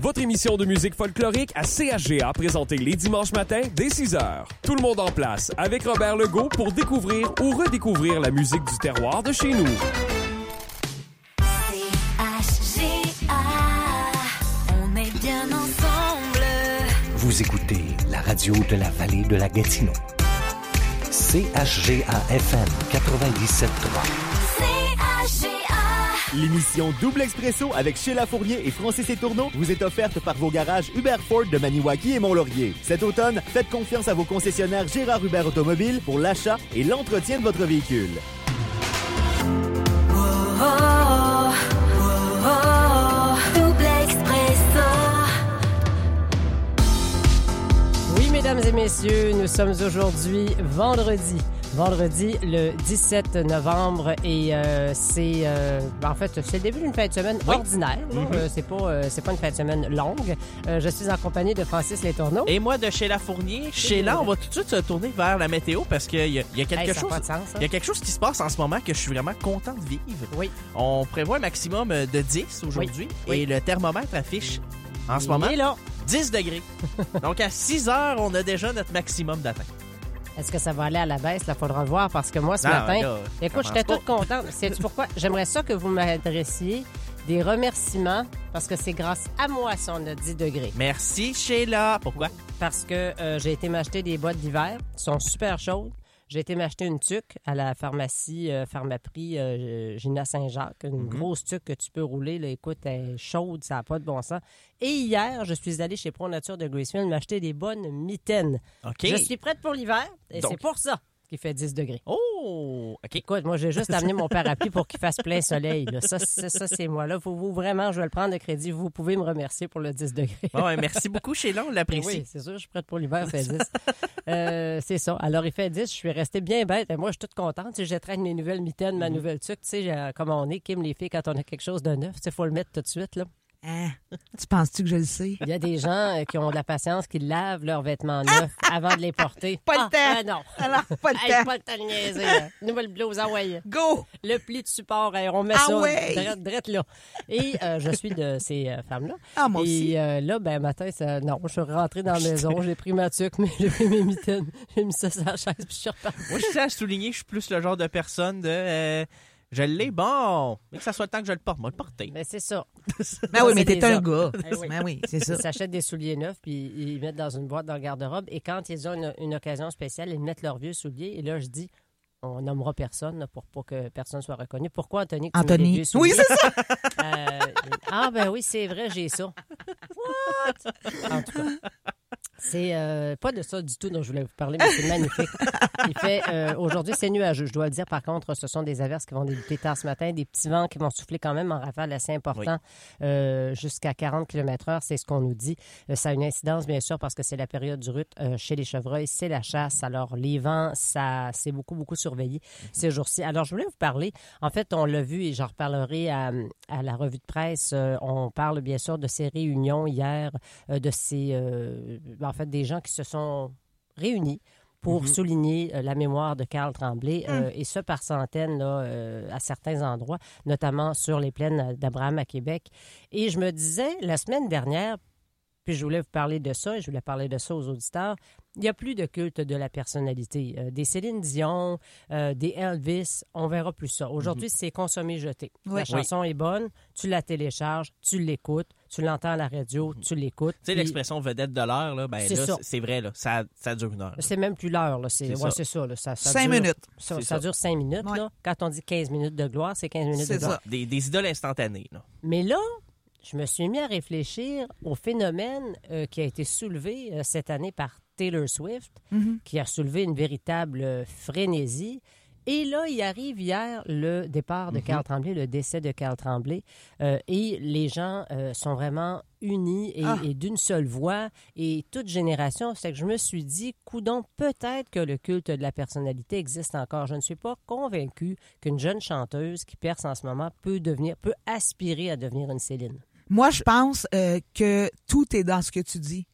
Votre émission de musique folklorique à CHGA présentée les dimanches matins dès 6h. Tout le monde en place avec Robert Legault pour découvrir ou redécouvrir la musique du terroir de chez nous. CHGA, on est bien ensemble. Vous écoutez la radio de la vallée de la Gatineau. CHGA FM 97.3. L'émission Double Expresso avec Sheila Fournier et Francis Tourneau vous est offerte par vos garages Hubert Ford de Maniwaki et Mont-Laurier. Cet automne, faites confiance à vos concessionnaires Gérard Hubert Automobile pour l'achat et l'entretien de votre véhicule. oh, oh, oh, oh, double expresso. Oui, mesdames et messieurs, nous sommes aujourd'hui vendredi. Vendredi, le 17 novembre, et euh, c'est euh, en fait c'est le début d'une fin de semaine ordinaire. là. Euh, c'est pas c'est pas une fin de semaine longue. Je suis en compagnie de Francis Letourneau. Et moi de Sheila Fournier. Sheila, on va tout de suite se tourner vers la météo parce qu'il y, y a quelque Hey, chose. Il y a quelque chose qui se passe en ce moment que je suis vraiment content de vivre. Oui. On prévoit un maximum de 10 aujourd'hui Oui. et le thermomètre affiche en ce Il moment là. 10 degrés. Donc à 6 heures, on a déjà notre maximum d'atteinte. Est-ce que ça va aller à la baisse? Là, faudra le voir parce que moi, ce Non, matin, là, écoute, j'étais toute contente. Sais-tu pourquoi? J'aimerais ça que vous m'adressiez des remerciements parce que c'est grâce à moi si on a 10 degrés. Merci Sheila. Pourquoi? parce que euh, j'ai été m'acheter des bottes d'hiver. Elles sont super chaudes. J'ai été m'acheter une tuque à la pharmacie euh, Pharmaprix euh, Gina Saint-Jacques. Une Mhm. grosse tuque que tu peux rouler. Là, écoute, elle est chaude, ça n'a pas de bon sens. Et hier, je suis allée chez Pro Nature de Gracefield m'acheter des bonnes mitaines. Je suis prête pour l'hiver et c'est pour ça qu'il fait 10 degrés. Oh, OK. Écoute, moi, j'ai juste amené mon parapluie pour qu'il fasse plein soleil. là. Ça, c'est, ça, c'est moi. Là, vous, vous, vraiment, je vais le prendre de crédit. Vous pouvez me remercier pour le 10 degrés. Bon, ouais, merci beaucoup Sheila, on l'apprécie. Oui, c'est sûr, je suis prête pour l'hiver, il fait 10. Euh, c'est ça. Alors, il fait 10, je suis restée bien bête. Et moi, je suis toute contente. Je traîne mes nouvelles mitaines, Mhm. ma nouvelle tuque. Tu sais, j'ai- comme on est, Kim, les filles, quand on a quelque chose de neuf, il faut le mettre tout de suite. Là. Hein? Tu penses-tu que je le sais? Il y a des gens euh, qui ont de la patience, qui lavent leurs vêtements neufs avant de les porter. Pas le Ah, temps. ah, non. Alors, pas le Hey, temps. pas le temps de niaiser. là. Nouvelle blouse, ah ouais. Go! Le pli de support, hey, on met Ah ça ouais! drette, drette là. Et euh, je suis de ces euh, femmes-là. Ah, moi aussi. Et euh, là, ben, matin, ça, non, je suis rentrée dans la maison, j'ai pris ma tuque, mais j'ai pris mes mitaines, j'ai mis ça sur la chaise, puis je suis repartie. Moi, je tiens à souligner, je suis plus le genre de personne de. Je l'ai, bon, mais que ça soit le temps que je le porte, moi le porter. Ben, c'est ça. Ben oui, mais t'es un gars. Eh oui. Ben oui, c'est ça. Ils s'achètent des souliers neufs, puis ils mettent dans une boîte dans le garde-robe. Et quand ils ont une, une occasion spéciale, ils mettent leurs vieux souliers. Et là, je dis, on nommera personne là, pour pas que personne soit reconnu. Pourquoi, Anthony, que tu mets des Anthony. vieux Oui, c'est ça. Euh, ah, ben oui, c'est vrai, j'ai ça. What? En tout cas. C'est euh, pas de ça du tout dont je voulais vous parler, mais c'est magnifique. Il fait euh, aujourd'hui c'est nuageux. Je dois le dire. Par contre, ce sont des averses qui vont débuter tard ce matin, des petits vents qui vont souffler quand même en rafale assez important, euh, jusqu'à 40 km/h. C'est ce qu'on nous dit. Euh, ça a une incidence bien sûr parce que c'est la période du rut euh, chez les chevreuils, c'est la chasse. Alors les vents, ça c'est beaucoup beaucoup surveillé ces jours-ci. Alors je voulais vous parler. En fait, on l'a vu et j'en reparlerai à, à la revue de presse. Euh, on parle bien sûr de ces réunions hier, de ces euh, en fait des gens qui se sont réunis pour souligner euh, la mémoire de Karl Tremblay, euh, et ce par centaines là, euh, à certains endroits, notamment sur les plaines d'Abraham à Québec. Et je me disais, la semaine dernière, puis je voulais vous parler de ça, et je voulais parler de ça aux auditeurs, il n'y a plus de culte de la personnalité. Des Céline Dion, des Elvis, on verra plus ça. Aujourd'hui, c'est consommer. Oui. La chanson est bonne, tu la télécharges, tu l'écoutes, tu l'entends à la radio, tu l'écoutes. Tu sais, puis- l'expression vedette de l'heure, là, ben C'est là, c'est- c'est vrai, là, ça, ça dure une heure. là. C'est même plus l'heure, là. C'est C'est ouais, ça. c'est ça. là. Ça, ça Cinq dure- minutes. Ça, C'est ça ça. dure cinq minutes, Ouais. là. Quand on dit 15 minutes de gloire, c'est 15 minutes de C'est gloire. ça. Des, des idoles instantanées. Là. Mais là, je me suis mis à réfléchir au phénomène euh, qui a été soulevé euh, cette année par Taylor Swift, Mhm. qui a soulevé une véritable euh, frénésie. Et là, il arrive hier le départ de Carl Tremblay, le décès de Carl Tremblay. Euh, et les gens euh, sont vraiment unis et, Ah. et d'une seule voix et toute génération. C'est que je me suis dit, coudon, peut-être que le culte de la personnalité existe encore. Je ne suis pas convaincue qu'une jeune chanteuse qui perce en ce moment peut devenir, peut aspirer à devenir une Céline. Moi, je pense euh, que tout est dans ce que tu dis.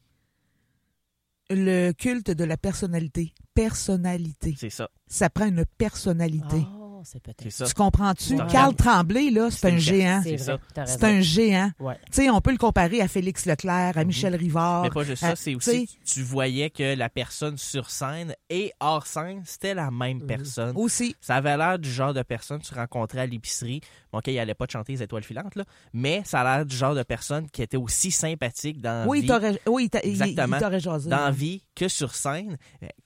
Le culte de la personnalité. Personnalité. C'est ça. Ça prend une personnalité. C'est peut-être. Tu comprends-tu? Ouais. Carl Tremblay, là, C'est un géant. C'est un géant. Ouais. Tu sais, on peut le comparer à Félix Leclerc, à Michel Rivard. Mais pas juste à- ça, c'est aussi, tu voyais que la personne sur scène et hors scène, c'était la même Mhm. personne. Aussi. Ça avait l'air du genre de personne que tu rencontrais à l'épicerie. Bon, OK, il allait pas te chanter les étoiles filantes, là, mais ça a l'air du genre de personne qui était aussi sympathique dans la Oui, vie. t'aurais- oui, il- il Exactement. t'aurait jasé. dans vie que sur scène.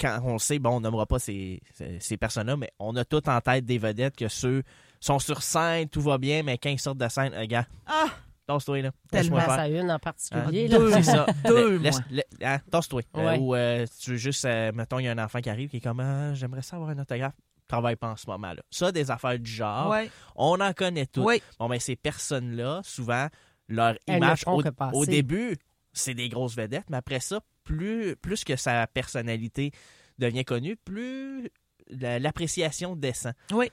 Quand on sait, bon, on nommera pas ces, ces, ces personnes-là, mais on a tout en tête des vedettes que ceux sont sur scène, tout va bien, mais quand ils sortent de scène, euh, gars, Ah! tasse-toi là. Tellement. À une en particulier. là. Deux. C'est ça. Deux, la- hein, tasse-toi. Euh, Ouais. ou euh, tu veux juste, euh, mettons, il y a un enfant qui arrive qui est comme, Ah, j'aimerais ça avoir un autographe. Travaille pas en ce moment-là. Ça, des affaires du genre, Ouais. on en connaît toutes. Oui. Bon, ben, ces personnes-là, souvent, leur Elles image, au, au début, c'est des grosses vedettes, mais après ça, plus, plus que sa personnalité devient connue, plus l'appréciation descend. Oui.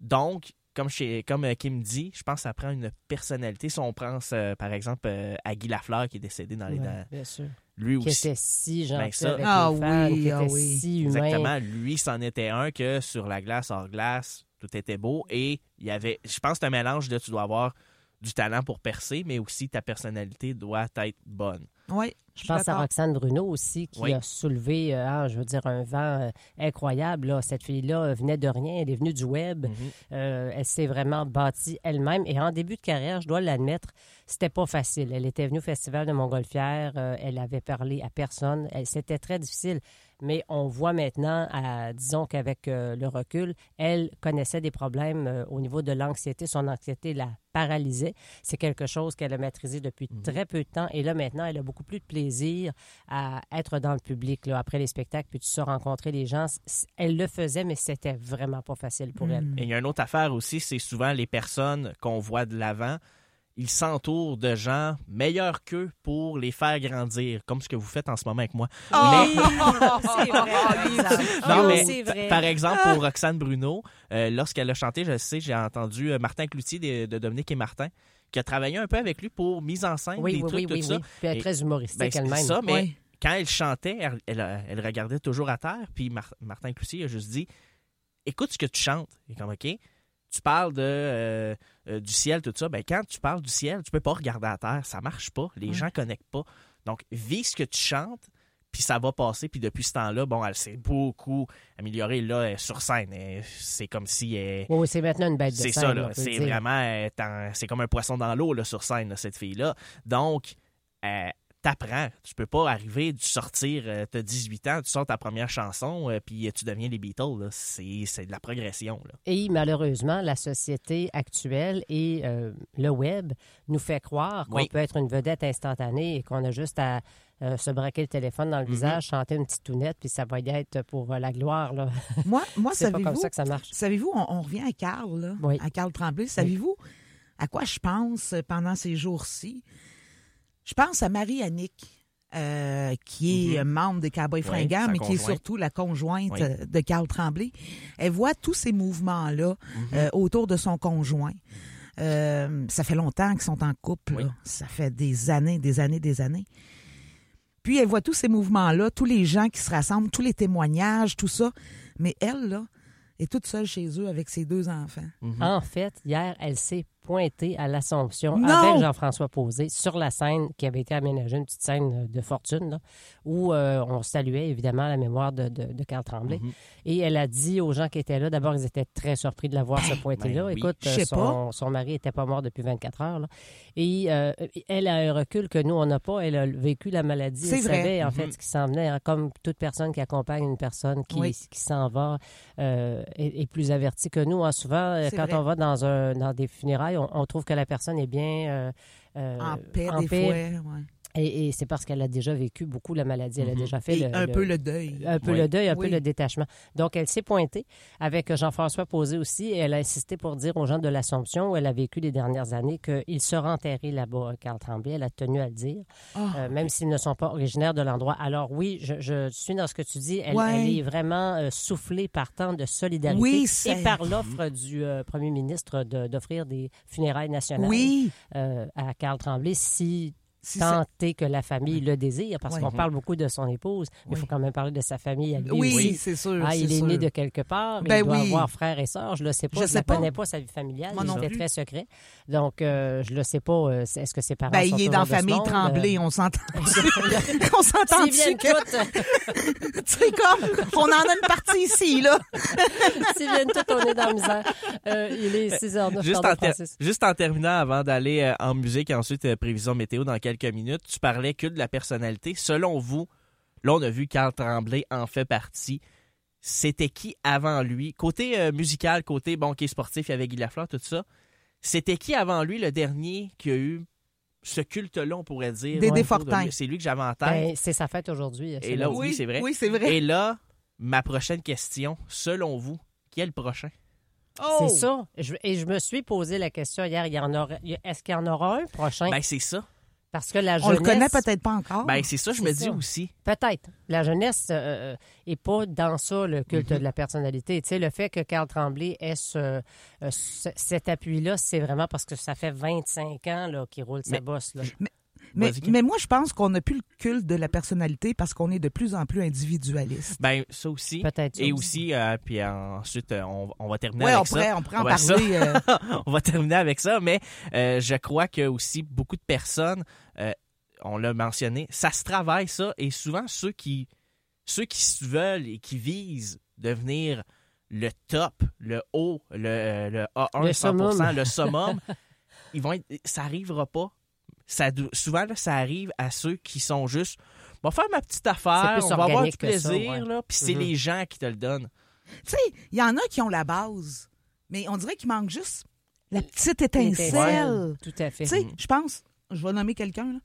Donc, comme, chez, comme euh, Kim dit, je pense que ça prend une personnalité. Si on pense, euh, par exemple, euh, à Guy Lafleur, qui est décédé dans les Ouais, dents, bien sûr. lui Qui aussi. était si gentil Ben, ça- avec Ah les fans, oui, qui ah était oui. si humain. Exactement. Lui, c'en était un que sur la glace, hors glace, tout était beau. Et il y avait, je pense que c'est un mélange de tu dois avoir du talent pour percer, mais aussi ta personnalité doit être bonne. Oui. Je pense à Roxane Bruno aussi, qui Oui. a soulevé, euh, ah, je veux dire, un vent euh, incroyable. là. Cette fille-là euh, venait de rien, elle est venue du web. Mhm. Euh, elle s'est vraiment bâtie elle-même. Et en début de carrière, je dois l'admettre, c'était pas facile. Elle était venue au Festival de Montgolfière, euh, elle avait parlé à personne. Elle- C'était très difficile. Mais on voit maintenant, à- disons qu'avec euh, le recul, elle connaissait des problèmes euh, au niveau de l'anxiété. Son anxiété la paralysait. C'est quelque chose qu'elle a maîtrisé depuis très peu de temps. Et là, maintenant, elle a beaucoup plus de plaisir à être dans le public, là, après les spectacles, puis tu sors rencontrer les gens. Elle le faisait, mais c'était vraiment pas facile pour elle. Et il y a une autre affaire aussi, c'est souvent les personnes qu'on voit de l'avant, ils s'entourent de gens meilleurs qu'eux pour les faire grandir, comme ce que vous faites en ce moment avec moi. Mais- c'est vrai, par exemple. Non, mais c'est vrai. par exemple, pour Roxane Bruno, euh, lorsqu'elle a chanté, je sais, j'ai entendu euh, Martin Cloutier de, de Dominique et Martin, qui a travaillé un peu avec lui pour mise en scène, Oui, des oui, trucs, oui, tout oui, ça. oui. Puis elle est très humoristique Ben, elle-même. ça, mais quand elle chantait, elle, elle- elle regardait toujours à terre, puis Mar- Martin Cloutier a juste dit Écoute ce que tu chantes. Il est comme OK. Tu parles de, euh, euh, du ciel, tout ça. Ben, quand tu parles du ciel, tu peux pas regarder à terre. Ça marche pas. Les gens connectent pas. Donc, vis ce que tu chantes, puis ça va passer. Puis depuis ce temps-là, bon, elle s'est beaucoup améliorée. Là, elle est sur scène. C'est comme si elle, Oui, oui, c'est maintenant une bête de c'est ça, là. C'est vraiment. C'est comme un poisson dans l'eau, là, sur scène, là, cette fille-là. Donc, t'apprends. Tu peux pas arriver, tu sortir, euh, t'as 18 ans, tu sors ta première chanson, euh, puis euh, tu deviens les Beatles. C'est c'est de la progression, là. Et malheureusement, la société actuelle et euh, le web nous fait croire qu'on Oui. peut être une vedette instantanée et qu'on a juste à euh, se braquer le téléphone dans le Mhm. visage, chanter une petite tounette, puis ça va y être pour euh, la gloire. Là. Moi, moi C'est pas comme savez-vous, ça que ça marche. savez-vous, on, on revient à Carl, là, Oui. à Carl Tremblay. Savez-vous à quoi je pense pendant ces jours-ci? Je pense à Marie-Annick, euh, qui est Mhm. euh, membre des Cowboys Oui, Fringants, mais qui est conjointe. surtout la conjointe Oui. euh, de Carl Tremblay. Elle voit tous ces mouvements-là Mhm. euh, autour de son conjoint. Euh, ça fait longtemps qu'ils sont en couple. Oui. là. Ça fait des années, des années, des années. Puis elle voit tous ces mouvements-là, tous les gens qui se rassemblent, tous les témoignages, tout ça. Mais elle, là, est toute seule chez eux avec ses deux enfants. Mhm. En fait, hier, elle s'est pointée à l'Assomption avec Jean-François Posé sur la scène qui avait été aménagée, une petite scène de fortune, là, où euh, on saluait évidemment la mémoire de, de, de Carl Tremblay. Mhm. Et elle a dit aux gens qui étaient là, d'abord, ils étaient très surpris de la voir se pointer ben là. oui. Écoute, euh, son, son mari était pas mort depuis 24 heures. là. Et euh, elle a un recul que nous, on n'a pas. Elle a vécu la maladie. C'est Elle vrai. savait, en Mhm. fait, ce qui s'en venait. hein, comme toute personne qui accompagne une personne qui, Oui. qui s'en va euh, est, est plus avertie que nous. hein. Souvent, euh, quand vrai. on va dans, un, dans des funérailles, on, on trouve que la personne est bien... euh, euh, en paix, en des paix. fois. ouais. Et, et c'est parce qu'elle a déjà vécu beaucoup la maladie. Elle a Mhm. déjà fait Et le- un le- peu le deuil. un peu Oui. le deuil, un Oui. peu le détachement. Donc, elle s'est pointée avec Jean-François Posé aussi. Et elle a insisté pour dire aux gens de l'Assomption, où elle a vécu les dernières années, qu'il sera enterré là-bas, Carl Tremblay. Elle a tenu à le dire, Ah, euh, même s'ils ne sont pas originaires de l'endroit. Alors oui, je, je suis dans ce que tu dis. Elle, Ouais. elle est vraiment euh, soufflée par tant de solidarité Oui, et par l'offre du euh, premier ministre de- d'offrir des funérailles nationales euh, à Carl Tremblay si Si ça- tenter que la famille le désire, parce Ouais. qu'on parle beaucoup de son épouse, mais il Oui. faut quand même parler de sa famille à lui Oui, c'est sûr. Ah, c'est il est sûr. né de quelque part, Ben il doit oui. avoir frères et sœurs, je le sais pas, Je ne pas. connais pas sa vie familiale, Moi il non était plus. très secret. Donc, euh, je le sais pas, euh, c'est- est-ce que ses parents Ben, sont il est dans famille monde? Tremblay, on s'entend. on s'entend viennent dessus que, sais, comme, on en a une partie ici, là. s'ils viennent toutes, on est dans la misère. Euh, il est 6h09, Juste en, ter- juste en terminant, avant d'aller euh, en musique et ensuite euh, prévision météo dans quelques minutes, tu parlais que de la personnalité. Selon vous, là, on a vu Carl Tremblay en fait partie. C'était qui avant lui? Côté euh, musical, côté bon, qui est sportif, il y avait Guy Lafleur, tout ça. C'était qui avant lui le dernier qui a eu ce culte-là, on pourrait dire? Dédé Fortin. C'est lui que j'avais en tête. Ben, c'est sa fête aujourd'hui. Et c'est là, oui, c'est vrai. Oui, c'est vrai. Et là, ma prochaine question, selon vous, qui est le prochain? Oh! C'est ça. Je- et je me suis posé la question hier, il y en aura, est-ce qu'il y en aura un prochain? Ben, c'est ça. Parce que la On le jeunesse... connaît peut-être pas encore. Ben, c'est ça, je me ça. dis aussi. Peut-être. La jeunesse euh, euh, est pas dans ça, le culte Mhm. de la personnalité. Tu sais, le fait que Carl Tremblay ait ce, euh, ce- cet appui-là, c'est vraiment parce que ça fait 25 ans là, qu'il roule sa Mais- bosse. Là. mais, Mais moi, je pense qu'on n'a plus le culte de la personnalité parce qu'on est de plus en plus individualiste. Ben, ça aussi. Peut-être Et aussi. aussi, euh, puis ensuite, euh, on, on va terminer Oui, avec on ça. pourrait, on pourrait en ça. parler. euh, on va terminer avec ça, mais euh, je crois que aussi beaucoup de personnes, euh, on l'a mentionné, ça se travaille ça, et souvent ceux qui ceux qui se veulent et qui visent devenir le top, le haut, le, euh, le A1, Le 100%, summum. le summum, ils vont être, ça arrivera pas. Ça, souvent, là, ça arrive à ceux qui sont juste, on va faire ma petite affaire, on va avoir du plaisir, ouais. là, puis c'est Mhm. les gens qui te le donnent. Tu sais, il y en a qui ont la base, mais on dirait qu'il manque juste la petite étincelle. Tout à fait. Tu sais, je pense, je vais nommer quelqu'un, là,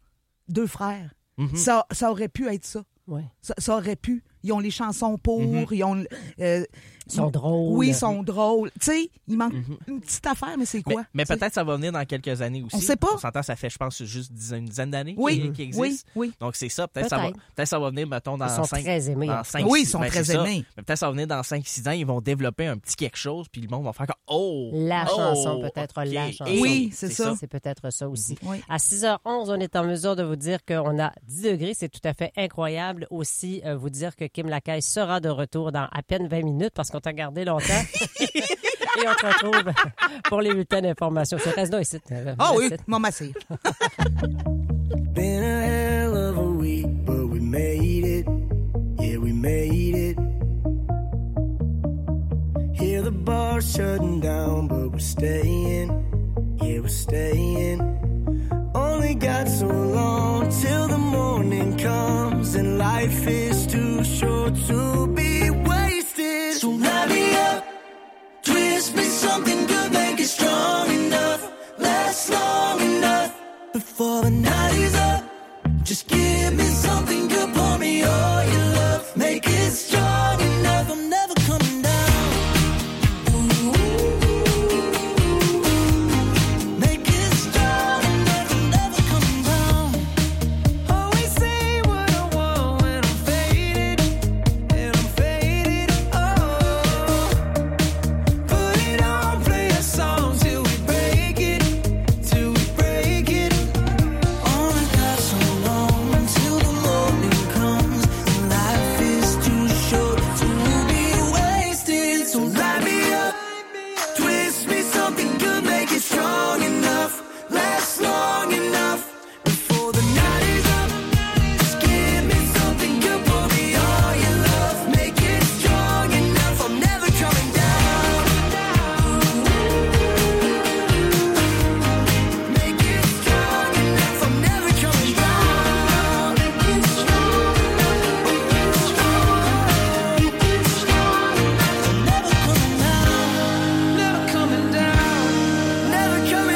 deux frères. Mhm. Ça, ça aurait pu être ça. Ouais. ça. ça aurait pu. Ils ont les chansons pour, ils ont... euh, sont drôles. Oui, ils sont drôles. Tu sais, il manque Mhm. une petite affaire, mais c'est quoi? mais peut-être ça va venir dans quelques années aussi. On sait pas. On s'entend, ça fait, je pense, juste une dizaine d'années Oui, qu'il existe. oui, oui. Donc c'est ça. Peut-être ça, va, peut-être ça va venir, mettons, dans Ils sont 5 très aimés. dans cinq, Oui, ils sont ben, très aimés. Mais peut-être ça va venir dans 5-6 ans, ils vont développer un petit quelque chose, puis le monde va faire comme Oh! La oh, chanson, peut-être la chanson. Oui, c'est ça. C'est peut-être ça aussi. Oui. À 6h11, on est en mesure de vous dire qu'on a 10 degrés. C'est tout à fait incroyable. Aussi, euh, vous dire que Kim Lacaille sera de retour dans à peine 20 minutes parce qu'on t'a gardé longtemps. Et on te retrouve pour les bulletins d'information. C'est reste là ici. Ah oui, maman, c'est. Been a hell of a week, but we made it. Yeah, we made it. Hear the bar shutting down, but we're staying. Yeah, we're staying. Only got so long till the morning comes, and life is too short to be